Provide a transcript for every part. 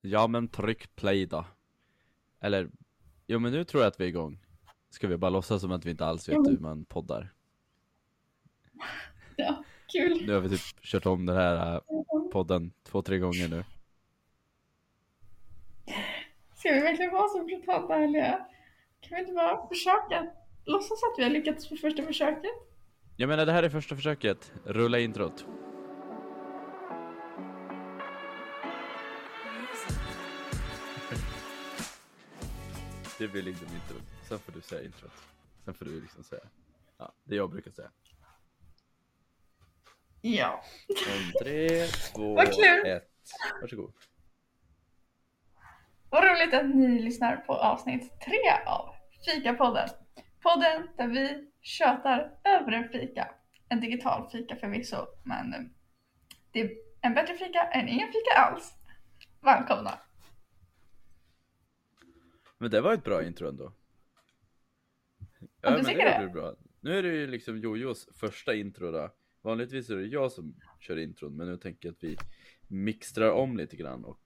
Ja men tryck play då. Eller, jo men nu tror jag att vi är igång. Ska vi bara låtsas som att vi inte alls vet hur man poddar? Ja, kul. Nu har vi typ kört om den här äh, podden två, tre gånger nu. Ska vi verkligen vara så brutalt ärliga? Kan vi inte bara försöka låtsas att vi har lyckats på första försöket? Jag menar det här är första försöket. Rulla introt. Det blir liksom introt. Sen får du säga introt. Sen får du liksom säga. Ja, det jag brukar säga. Ja. Om tre, två, Vad kul. ett. Varsågod. Vad roligt att ni lyssnar på avsnitt tre av Fika-podden. Podden där vi tjötar över en fika. En digital fika förvisso, men det är en bättre fika än ingen fika alls. Välkomna! Men det var ett bra intro ändå. Ja, du tycker det det? bra. Nu är det ju liksom Jojos första intro då. Vanligtvis är det jag som kör intron, men nu tänker jag att vi mixtrar om lite grann och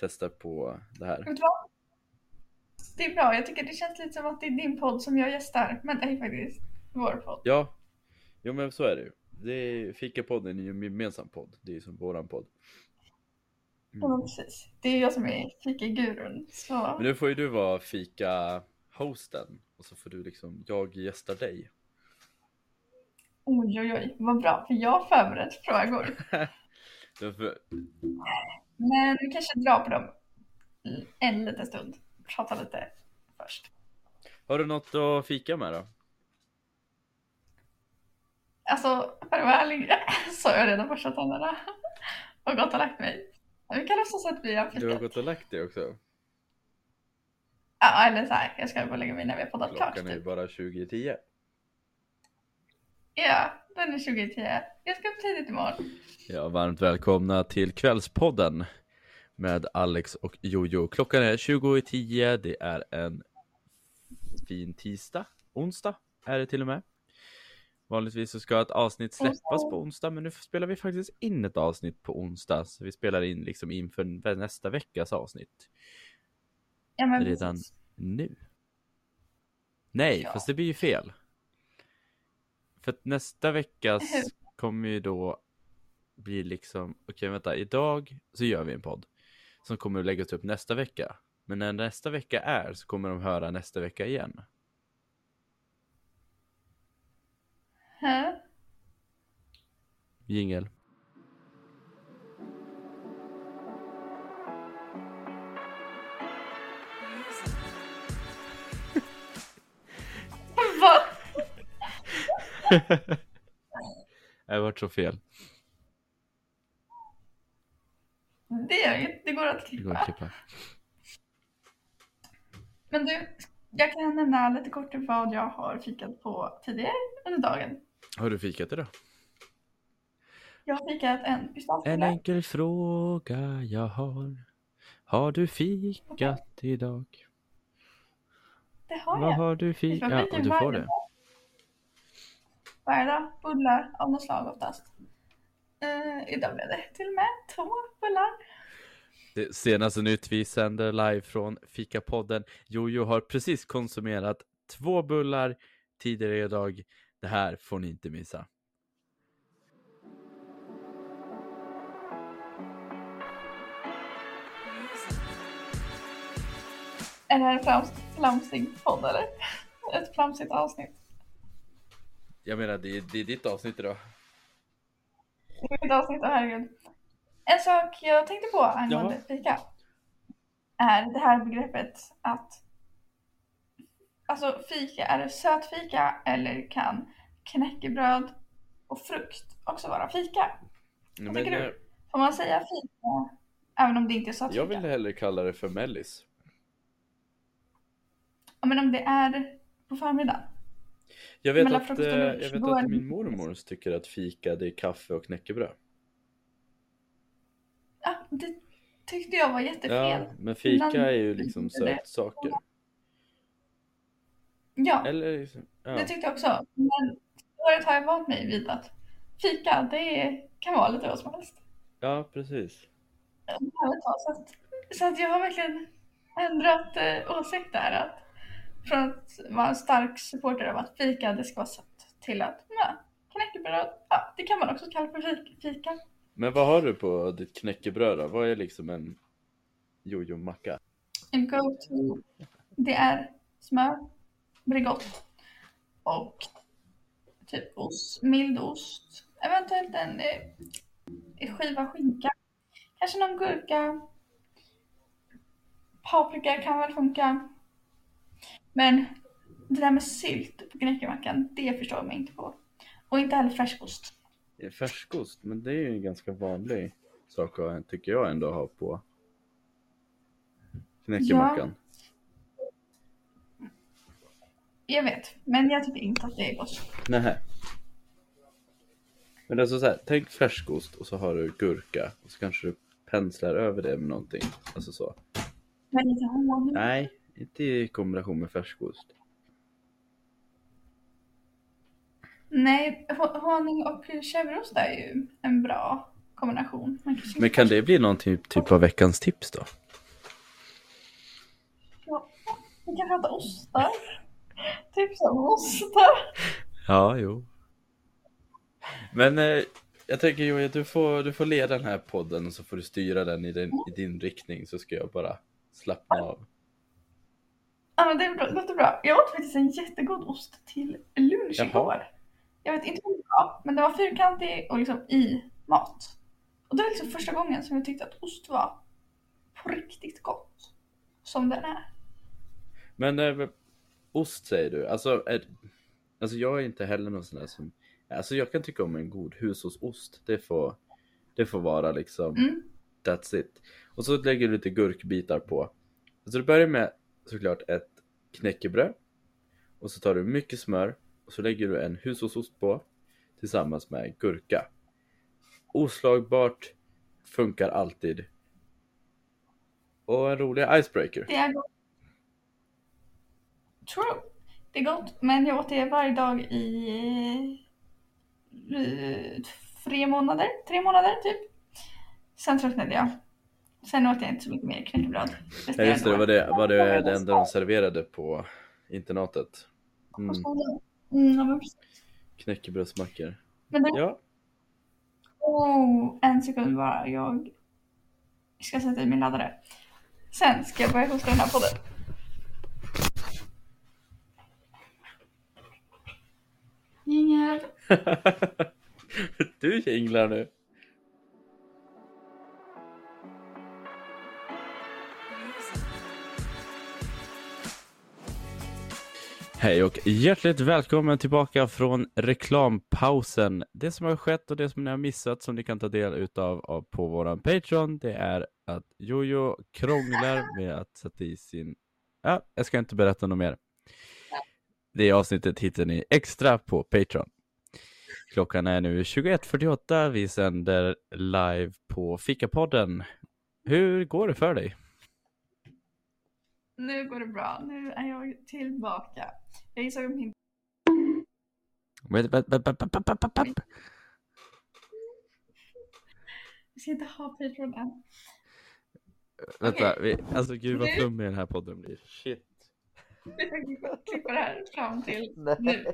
testar på det här. Det är bra, jag tycker det känns lite som att det är din podd som jag gästar, men det är faktiskt vår podd. Ja, jo men så är det ju. Det är, Fika-podden är ju en gemensam podd. Det är ju som våran podd. Ja, men precis. Det är jag som är fika-gurun. Så... Men nu får ju du vara Fika-hosten och så får du liksom, jag gästar dig. Oj, oj, oj, vad bra, för jag har förberett frågor. Får- Men vi kanske drar på dem en liten stund. Prata lite först. Har du något att fika med då? Alltså, för att vara ärlig så har jag redan borstat tänderna och gått och lagt mig. Vi kan låtsas att vi har Du har gått och lagt dig också? Ja, eller så här, jag ska gå och lägga mig när vi har poddat klart. Klockan är ju Typ. bara 20.10. Ja, den är 2010. Jag ska upp tidigt imorgon. Ja, varmt välkomna till Kvällspodden med Alex och Jojo. Klockan är 20.10, det är en fin tisdag, onsdag är det till och med. Vanligtvis så ska ett avsnitt släppas på onsdag, men nu spelar vi faktiskt in ett avsnitt på onsdag, så vi spelar in liksom inför nästa veckas avsnitt Ja, men redan precis. nu. Nej, Ja. fast det blir ju fel. För att nästa veckas kommer ju då bli liksom, okej vänta, idag så gör vi en podd som kommer att läggas upp nästa vecka. Men när nästa vecka är så kommer de höra nästa vecka igen. Jingel. Vad? Har varit så fel. Det inget, det går att Det går att klippa. klippa. Men du, jag kan nämna lite kort vad jag har fikat på tidigare under dagen. Har du fikat idag? Jag har fikat en En pistagebulle. enkel fråga jag har. Har du fikat idag? Det har Vad jag. har du fikat? Ja, du får det. Varje dag, bullar av något slag oftast. Uh, idag blev det till och med två bullar. Det senaste nytt vi sänder live från Fika-podden. Jojo har precis konsumerat två bullar tidigare idag. Det här får ni inte missa. Är det här en flams, flamsig podd eller? Ett flamsigt avsnitt. Jag menar, det är, det är ditt avsnitt idag. Det är ett avsnitt, åh herregud. En sak jag tänkte på angående fika. Är det här begreppet att Alltså fika, är det sötfika eller kan knäckebröd och frukt också vara fika? Men, tycker du? eh, Får man säga fika även om det inte är sötfika? jag vill hellre kalla det för mellis. Ja, men om det är på förmiddagen. Jag vet, Mellan att, eh, jag vet att min mormor tycker att fika det är kaffe och knäckebröd. Ja, det tyckte jag var jättefel. Ja, men fika är ju liksom sötsaker. Ja, Eller liksom, ja. det tyckte jag också. Men året har jag vant mig vid att fika, det kan vara lite vad som helst. ja, precis. Så att, så att jag har verkligen ändrat eh, åsikt där. Att, från att vara en stark supporter av att fika det ska vara sött till att knäckebröd, ja, det kan man också kalla för fika. Men vad har du på ditt knäckebröd då? Vad är liksom en jojo-macka? En go-to, det är smör, Bregott och typ ost, mild ost, eventuellt en eh, skiva skinka, kanske någon gurka, paprika kan väl funka. Men det där med sylt på knäckemackan, det förstår jag mig inte på. Och inte heller färskost. Färskost, men det är ju en ganska vanlig sak tycker jag ändå ha på knäckemackan. Ja. Jag vet, men jag tycker inte att det är gott. Nej. Men alltså så här, tänk färskost och så har du gurka och så kanske du penslar över det med någonting. Alltså så. Men inte honung? Nej, inte i kombination med färskost. Nej, honung och chèvreost är ju en bra kombination. Men kan det bli någon typ, typ av veckans tips då? Ja, vi kan prata ostar. Tips om ostar. Ja, jo. Men eh, jag tänker Joja, du får, du får leda den här podden och så får du styra den i, den, i din riktning så ska jag bara slappna av. Ja, men det låter bra. Jag åt faktiskt en jättegod ost till lunch Jaha. igår. Jag vet inte hur det var, men den var fyrkantig och liksom i mat. Och det var liksom första gången som jag tyckte att ost var på riktigt gott. Som den är. Men äh, ost säger du, alltså, är, alltså jag är inte heller någon sån där som, alltså jag kan tycka om en god hushållsost. Det får, det får vara liksom, mm. that's it. Och så lägger du lite gurkbitar på. Så du börjar med såklart ett knäckebröd. Och så tar du mycket smör och så lägger du en hushållsost på tillsammans med gurka. Oslagbart, funkar alltid. Och en rolig icebreaker. Det är gott. True. Det är gott, men jag åt det varje dag i, tre månader, tre månader typ. Sen tröttnade jag. Sen åt jag inte så mycket mer knäckebröd. Ja just det, det var det, var det, det enda de serverade på internatet. Mm. Mm, Knäckebrödsmackor. Men det... Ja. Oh, en sekund bara. Jag ska sätta i min laddare. Sen ska jag börja hosta den här podden. Jingel. du jinglar nu. Hej och hjärtligt välkommen tillbaka från reklampausen. Det som har skett och det som ni har missat som ni kan ta del utav på våran Patreon det är att Jojo krånglar med att sätta i sin... Ja, jag ska inte berätta något mer. Det avsnittet hittar ni extra på Patreon. Klockan är nu 21.48. Vi sänder live på Fikapodden. Hur går det för dig? Nu går det bra. Nu är jag tillbaka. Jag insåg att min... Vi ska inte ha Patreon än. Vänta, okay. vi, alltså gud vad flummig den här podden blir. Shit. Vi ska klippa det här fram till Nej. nu.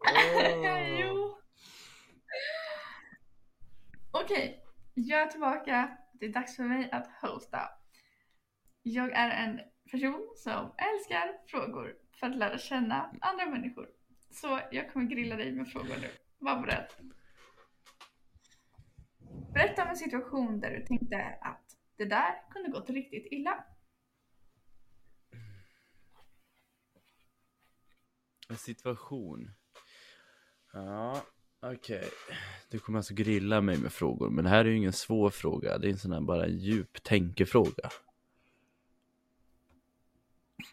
Oh. jo. Okej, okay. jag är tillbaka. Det är dags för mig att hosta. Jag är en person som älskar frågor för att lära känna andra människor. Så jag kommer grilla dig med frågor nu. Var beredd. Berätta om en situation där du tänkte att det där kunde gått riktigt illa. En situation? Ja, okej. Okay. Du kommer alltså grilla mig med frågor, men det här är ju ingen svår fråga. Det är en sån här bara en djup tänkefråga.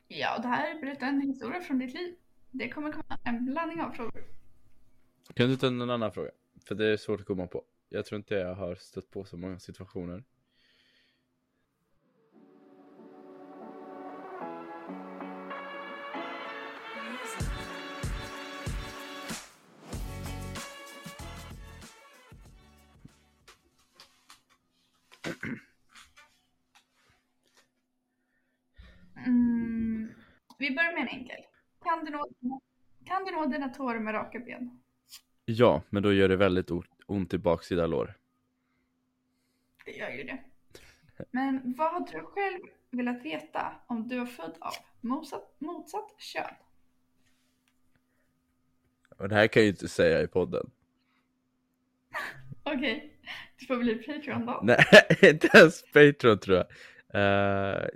Ja, det här är berätta en historia från ditt liv. Det kommer komma en blandning av frågor. Kan du ta en annan fråga? För det är svårt att komma på. Jag tror inte jag har stött på så många situationer. Nå dina tår med raka ben? Ja, men då gör det väldigt ont i baksida lår. Det gör ju det. Men vad hade du själv velat veta om du var född av motsatt, motsatt kön? Och det här kan jag ju inte säga i podden. Okej, du får bli Patreon då. Nej, inte ens Patreon tror jag. Eh,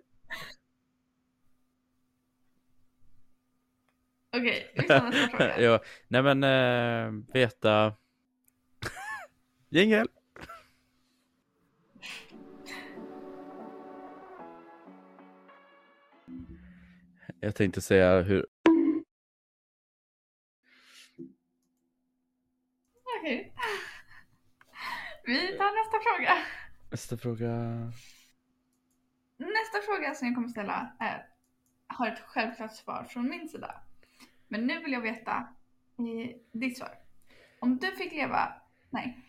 Okej, tar nästa fråga. ja, nej men eh, veta... Jingel! Jag tänkte säga hur... Okej. Vi tar nästa fråga. Nästa fråga... Nästa fråga som jag kommer ställa är, har ett självklart svar från min sida. Men nu vill jag veta ditt svar. Om du fick leva, nej,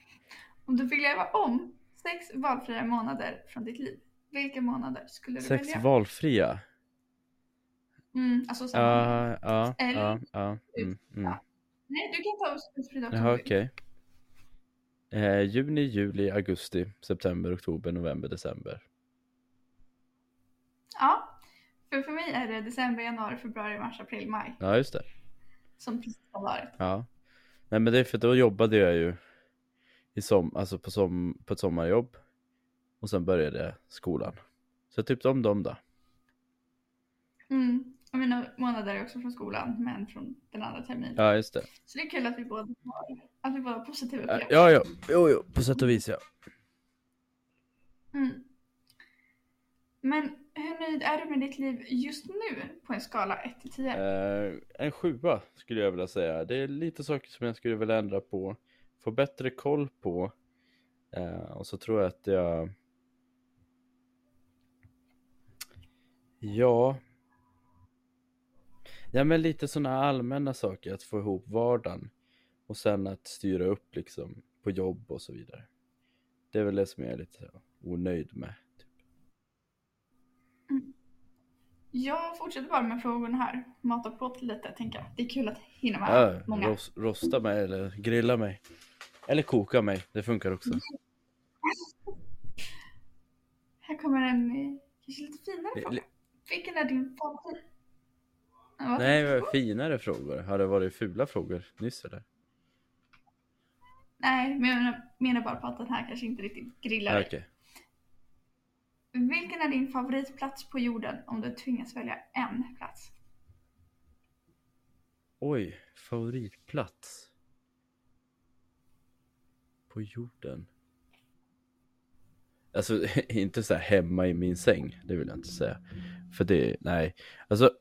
om du fick leva om sex valfria månader från ditt liv, vilka månader skulle du Sex välja? valfria? Mm, alltså samma. Ja, ja, Eller- ja, ja. Mm, mm. Ja. Nej, du kan ta utspridda om Jaha, okej. Eh, juni, juli, augusti, september, oktober, november, december. Ja, för för mig är det december, januari, februari, mars, april, maj Ja, just det. som varit. Ja. Nej men det är för då jobbade jag ju i som, alltså på, som, på ett sommarjobb. Och sen började skolan. Så typ om dem då. Mm. Och mina månader är också från skolan, men från den andra terminen. Ja, just det. Så det är kul att vi båda har, att vi båda har positiva upplevelser. ja, ja. Jo, jo, på sätt och vis ja. Mm. Men hur nöjd är du med ditt liv just nu på en skala 1 till 10? Eh, en sjua skulle jag vilja säga. Det är lite saker som jag skulle vilja ändra på. Få bättre koll på. Eh, och så tror jag att jag... Ja. Ja men lite sådana allmänna saker. Att få ihop vardagen. Och sen att styra upp liksom på jobb och så vidare. Det är väl det som jag är lite onöjd med. Typ. Jag fortsätter bara med frågorna här. Matar på lite, tänker jag. Det är kul att hinna med Ja, många. ros- rosta mig eller grilla mig. Eller koka mig, det funkar också. Här kommer en eh, kanske lite finare fråga. Vilken är din favorit? Nej, men finare frågor. Har det varit fula frågor nyss eller? Nej, men jag menar, bara på att den här kanske inte riktigt grillar dig. Okej. Vilken är din favoritplats på jorden om du tvingas välja en plats? Oj, favoritplats. På jorden. Alltså, inte så här hemma i min säng, det vill jag inte säga. För det, nej. Alltså.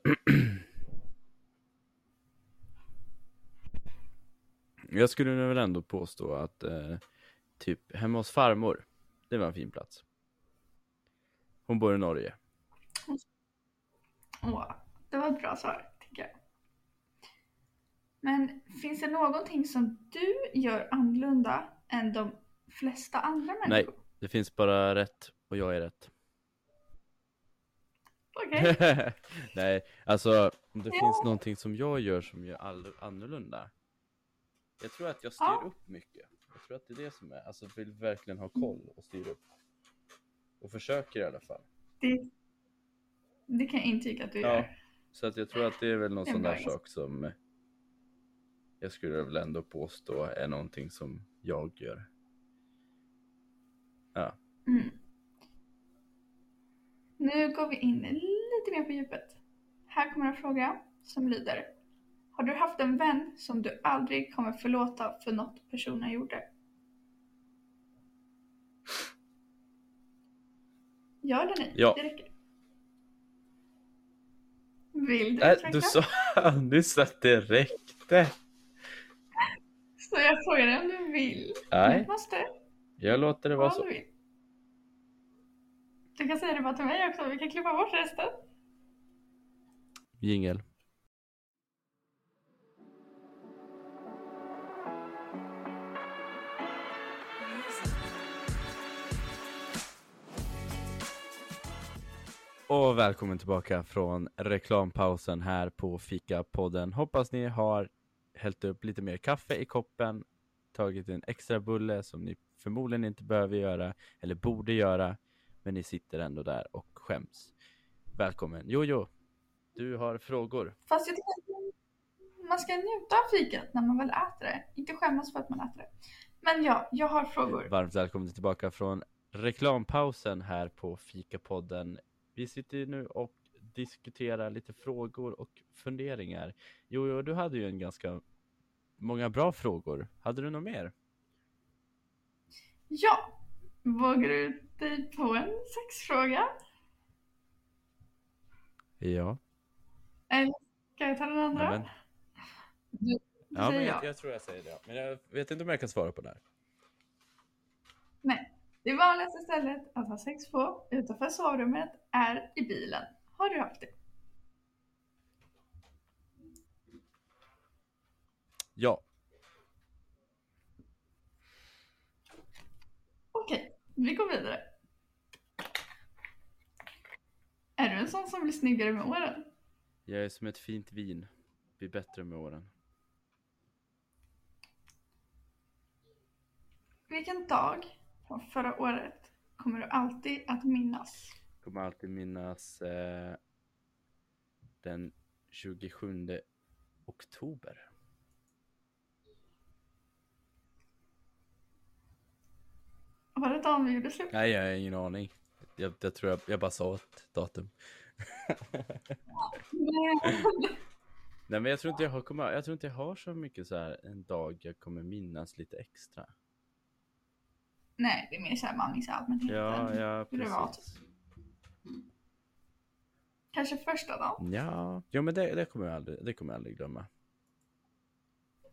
jag skulle nog väl ändå påstå att eh, typ hemma hos farmor, det var en fin plats. Hon bor i Norge. Åh, det var ett bra svar, tycker jag. Men finns det någonting som du gör annorlunda än de flesta andra människor? Nej. Det finns bara rätt och jag är rätt. Okej. Nej, alltså om det Ja. finns någonting som jag gör som gör all- annorlunda. Jag tror att jag styr Ja. upp mycket. Jag tror att det är det som är, alltså vill verkligen ha koll och styr upp. Och försöker i alla fall. Det, det kan jag intyga att du Ja. gör. Så att jag tror att det är väl någon sån där sak som jag skulle väl ändå påstå är någonting som jag gör. Ja. Mm. Nu går vi in lite mer på djupet. Här kommer en fråga som lyder. Har du haft en vän som du aldrig kommer förlåta för något personen gjorde? Ja eller nej? Ja. Det räcker. Vill du Äh, utveckla? du sa nyss att det räckte. Så jag frågar dig om du vill. Nej, Du måste. jag låter det vara så. Du kan säga det bara till mig också. Vi kan klippa bort resten. Jingel. Och välkommen tillbaka från reklampausen här på Fika-podden. Hoppas ni har hällt upp lite mer kaffe i koppen, tagit en extra bulle som ni förmodligen inte behöver göra eller borde göra, men ni sitter ändå där och skäms. Välkommen! Jojo, du har frågor. Fast jag tycker att man ska njuta av fikat när man väl äter det. Inte skämmas för att man äter det. Men ja, jag har frågor. Varmt välkommen tillbaka från reklampausen här på Fika-podden. Vi sitter nu och diskuterar lite frågor och funderingar. Jojo, du hade ju en ganska många bra frågor. Hade du något mer? Ja! Vågar du dig på en sexfråga? Ja. Eller ska jag ta den andra? Nej, Du, ja, men jag. jag tror jag säger det. Men jag vet inte om jag kan svara på det här. Nej. Det vanligaste stället att ha sex på utanför sovrummet är i bilen. Har du haft det? Ja. Okej, vi går vidare. Är du en sån som blir snyggare med åren? Jag är som ett fint vin. Blir bättre med åren. Vilken dag från förra året kommer du alltid att minnas? Kommer alltid minnas eh, den 27 oktober. Var det dagen vi gjorde slut? Nej, jag har ingen aning. Jag, jag tror jag, jag bara sa ett datum. Nej. Men jag tror inte jag har, jag tror inte jag har så mycket så här en dag jag kommer minnas lite extra. Nej, det är mer såhär man minns allmänheten. Ja, ja, var. precis. Kanske första dagen? Ja, jo, men det, det kommer jag aldrig, det kommer jag aldrig glömma.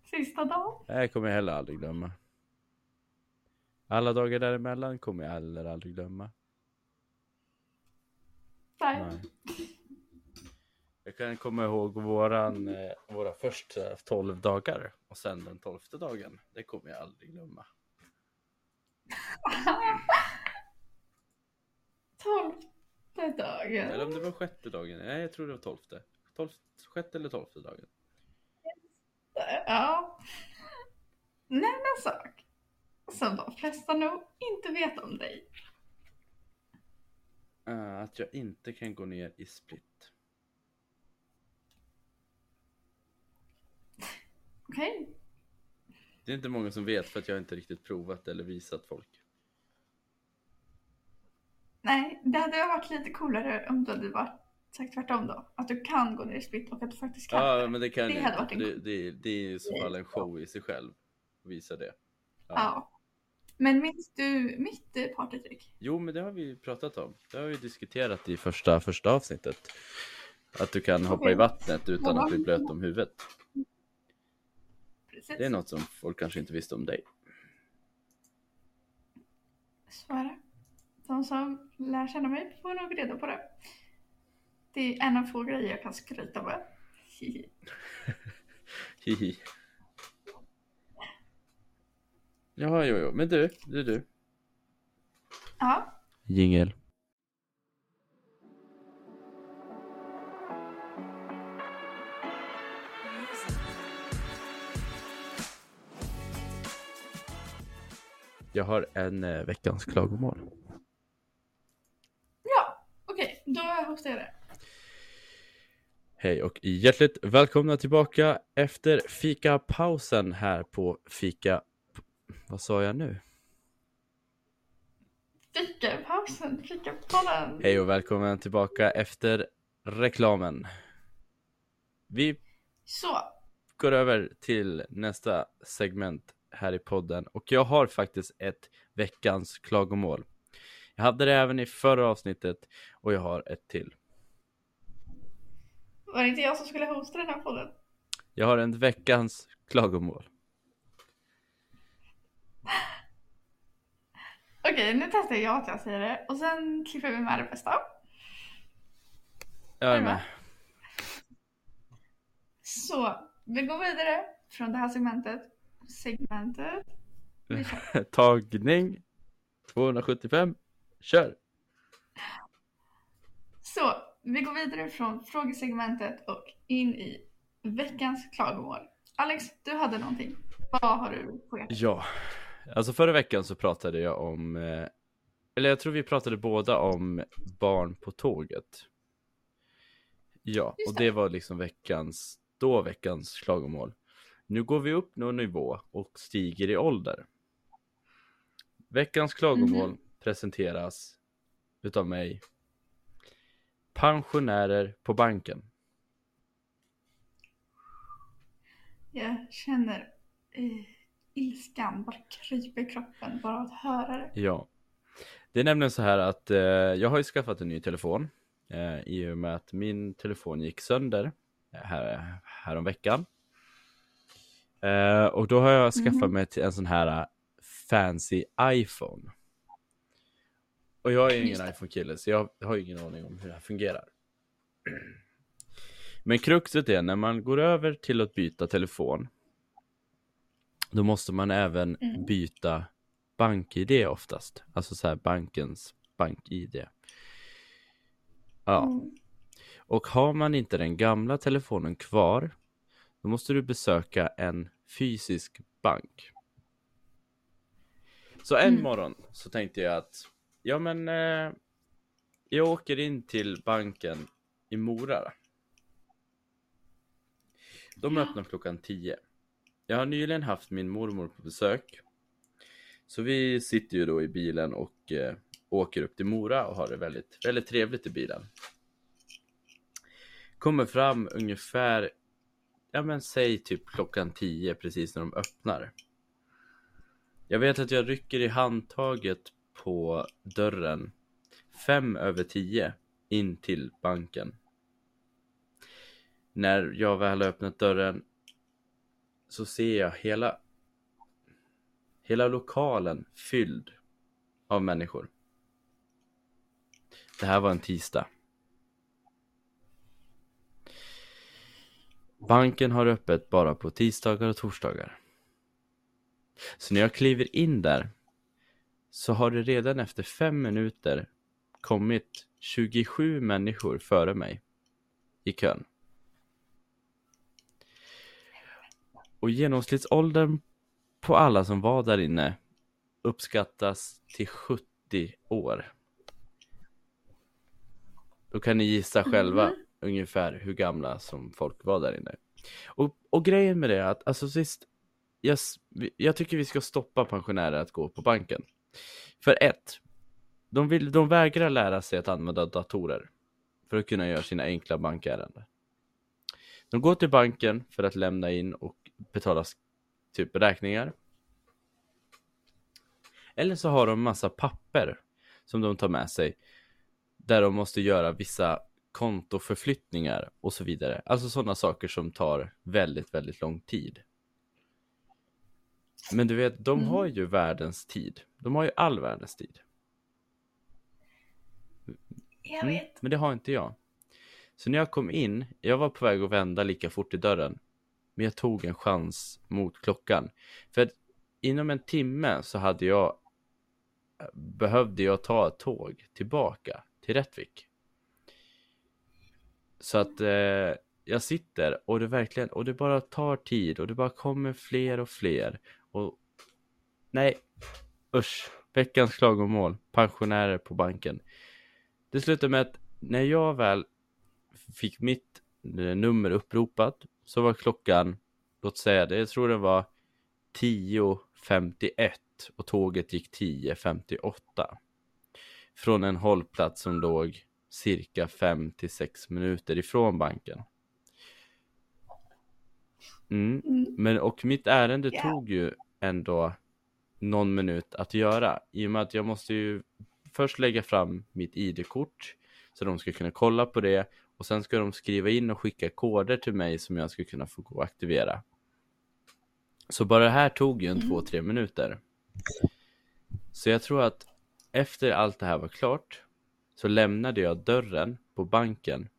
Sista dagen? Det kommer jag heller aldrig glömma. Alla dagar däremellan kommer jag heller aldrig glömma. Nej. Nej. Jag kan komma ihåg våran, eh, våra första 12 dagar och sen den tolfte dagen. Det kommer jag aldrig glömma. Tolfte dagen. Eller om det var sjätte dagen. Nej, jag tror det var tolfte. Tolft, sjätte eller tolfte dagen. Ja. En sak som de flesta nog inte vet om dig. Eh, att jag inte kan gå ner i split. Okej? Det är inte många som vet för att jag inte riktigt provat eller visat folk. Nej, det hade varit lite coolare om du hade varit sagt tvärtom då. Att du kan gå ner i split och att du faktiskt kan Ja, det. men det kan Det hade varit en Det, det, det är i så fall en show i sig själv. Visa det. Ja. Men minns du mitt eh, partytrick? Jo, men det har vi pratat om. Det har vi diskuterat i första, första avsnittet. Att du kan hoppa i vattnet utan att bli blöt om huvudet. Precis. Det är något som folk kanske inte visste om dig. Det. De som lär känna mig får nog reda på det. Det är en av få grejer jag kan skryta med. Hihi. Hihi. Jaha, jo, jo. Men du, du, du. Ja, Jingel. Jag har en eh, veckans klagomål. Då hostar jag det. Hej och hjärtligt välkomna tillbaka efter fikapausen här på Fika... Vad sa jag nu? Fikapausen, fikapodden. Hej och välkommen tillbaka efter reklamen. Vi Så, går över till nästa segment här i podden och jag har faktiskt ett veckans klagomål. Jag hade det även i förra avsnittet och jag har ett till. var det inte jag som skulle hosta den här podden? Jag har en veckans klagomål. Okej, nu testar jag att jag säger det och sen klipper vi med det bästa. Jag är med. Så, vi går vidare från det här segmentet. Segmentet. Tagning 275. Kör! Så, vi går vidare från frågesegmentet och in i veckans klagomål. Alex, du hade någonting. Vad har du på hjärtat? Ja, alltså förra veckan så pratade jag om, eh, eller jag tror vi pratade båda om barn på tåget. Ja, Just och det. var liksom veckans, då veckans klagomål. Nu går vi upp någon nivå och stiger i ålder. Veckans klagomål Mhm. Presenteras utav mig. Pensionärer på banken. Jag känner eh, ilskan bara kryper i kroppen bara att höra det. Ja. Det är nämligen så här att eh, jag har ju skaffat en ny telefon eh, i och med att min telefon gick sönder eh, här, härom veckan. Eh, och då har jag skaffat Mhm. mig en sån här eh, fancy iPhone. Och jag är ju ingen iPhone-kille så jag har ju ingen aning om hur det här fungerar. Men kruxet är när man går över till att byta telefon då måste man även Mm. byta bank-id oftast. Alltså så här bankens bank-id. Ja, Mm. och har man inte den gamla telefonen kvar då måste du besöka en fysisk bank. Så en Mm. morgon så tänkte jag att ja men eh, jag åker in till banken i Mora. då. De Ja. öppnar klockan 10. Jag har nyligen haft min mormor på besök. Så vi sitter ju då i bilen och eh, åker upp till Mora och har det väldigt, väldigt trevligt i bilen. Kommer fram ungefär, ja men säg typ klockan 10 precis när de öppnar. Jag vet att jag rycker i handtaget på dörren fem över tio, in till banken. När jag väl har öppnat dörren så ser jag hela hela lokalen fylld av människor. Det här var en tisdag. Banken har öppet bara på tisdagar och torsdagar. Så när jag kliver in där så har det redan efter fem minuter kommit 27 människor före mig i kön. Och genomsnittsåldern på alla som var där inne uppskattas till 70 år. Då kan ni gissa själva Mhm. ungefär hur gamla som folk var där inne. Och, och grejen med det är att, alltså sist, jag, jag tycker vi ska stoppa pensionärer att gå på banken. För ett, de, vill, de vägrar lära sig att använda datorer för att kunna göra sina enkla bankärenden. De går till banken för att lämna in och betala typ räkningar. Eller så har de massa papper som de tar med sig där de måste göra vissa kontoförflyttningar och så vidare. Alltså sådana saker som tar väldigt, väldigt lång tid. Men du vet, de Mm. har ju världens tid. De har ju all världens tid. Jag Mm, vet. men det har inte jag. Så när jag kom in, jag var på väg att vända lika fort i dörren. Men jag tog en chans mot klockan. För att inom en timme så hade jag behövde jag ta ett tåg tillbaka till Rättvik. Så att eh, jag sitter och det verkligen, och det bara tar tid och det bara kommer fler och fler. Och nej, usch, veckans klagomål, pensionärer på banken. Det slutade med att när jag väl fick mitt eh, nummer uppropat så var klockan, låt säga det, jag tror det var 10.51 och tåget gick 10.58. Från en hållplats som låg cirka 5 till 6 minuter ifrån banken. Mm. Mm. Men och mitt ärende Ja. tog ju ändå någon minut att göra i och med att jag måste ju först lägga fram mitt ID-kort så de ska kunna kolla på det och sen ska de skriva in och skicka koder till mig som jag ska kunna få gå och aktivera. Så bara det här tog ju en Mm. två, tre minuter. Så jag tror att efter allt det här var klart så lämnade jag dörren på banken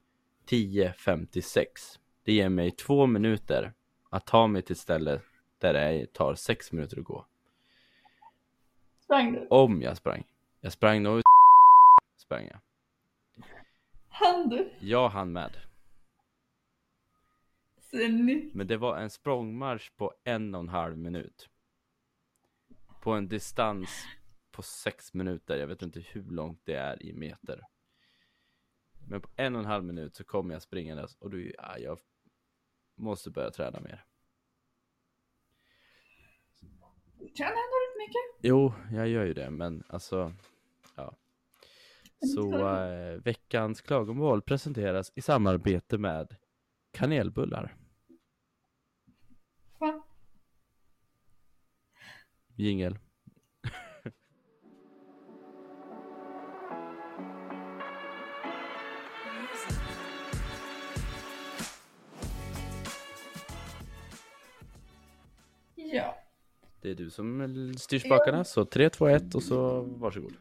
10.56. Det ger mig två minuter att ta mig till ett ställe där det tar sex minuter att gå. Sprang du? Om jag sprang. Jag sprang nog sprang jag. Han du? Jag hann med. Men det var en språngmarsch på en och en halv minut. På en distans på sex minuter. Jag vet inte hur långt det är i meter. Men på en och en halv minut så kommer jag springandes och då, ja, jag måste börja träna mer. Tränar ändå rätt mycket. Jo, jag gör ju det, men alltså, ja. Så eh, veckans klagomål presenteras i samarbete med kanelbullar. Va? Jingel. Ja. Det är du som styr spakarna, så 3, 2, 1 och så varsågod.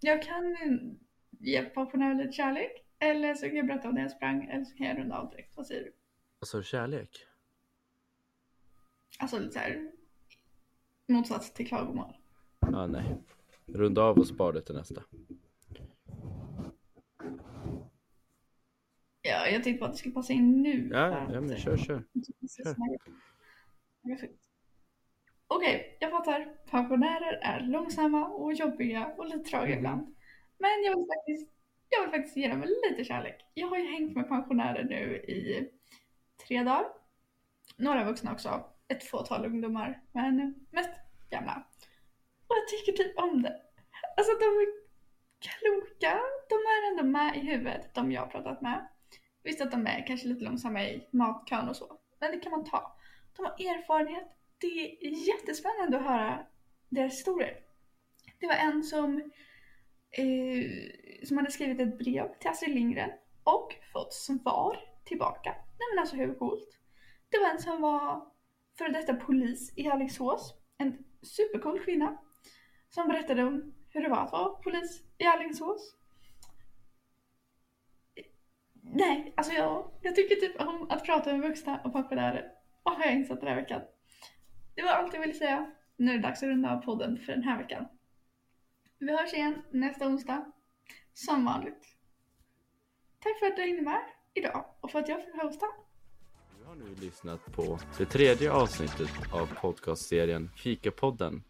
Jag kan ge pensionärer lite kärlek. Eller så kan jag berätta om det jag sprang. Eller så kan jag runda av direkt. Vad säger du? Alltså kärlek? Alltså lite såhär. Motsats till klagomål. Ja, nej. Runda av och spara det till nästa. Ja, jag tänkte bara att det skulle passa in nu. Ja, ja men kör, kör. Kör. Perfekt. Okej, jag fattar. Pensionärer är långsamma och jobbiga och lite tröga Mhm. ibland. Men jag vill faktiskt, jag vill faktiskt ge dem lite kärlek. Jag har ju hängt med pensionärer nu i tre dagar. Några vuxna också. Ett fåtal ungdomar, men mest gamla. Och jag tycker typ om det. Alltså de är kloka. De är ändå med i huvudet, de jag har pratat med. Visst att de är kanske lite långsamma i matkön och så, men det kan man ta. De har erfarenhet. Det är jättespännande att höra deras historier. Det var en som, eh, som hade skrivit ett brev till Astrid Lindgren och fått svar tillbaka. Nej men alltså hur coolt? Det var en som var före detta polis i Alingsås. En supercool kvinna. Som berättade om hur det var att vara polis i Alingsås. Nej, alltså jag, jag tycker typ om att prata med vuxna och pensionärer. Vad har jag insett den här veckan? Det var allt jag ville säga. Nu är det dags att runda av podden för den här veckan. Vi hörs igen nästa onsdag. Som vanligt. Tack för att du hängde med idag och för att jag fick hosta. Du har nu lyssnat på det tredje avsnittet av podcastserien Fikapodden.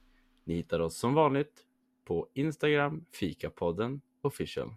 Ni hittar oss som vanligt på Instagram, Fikapodden official.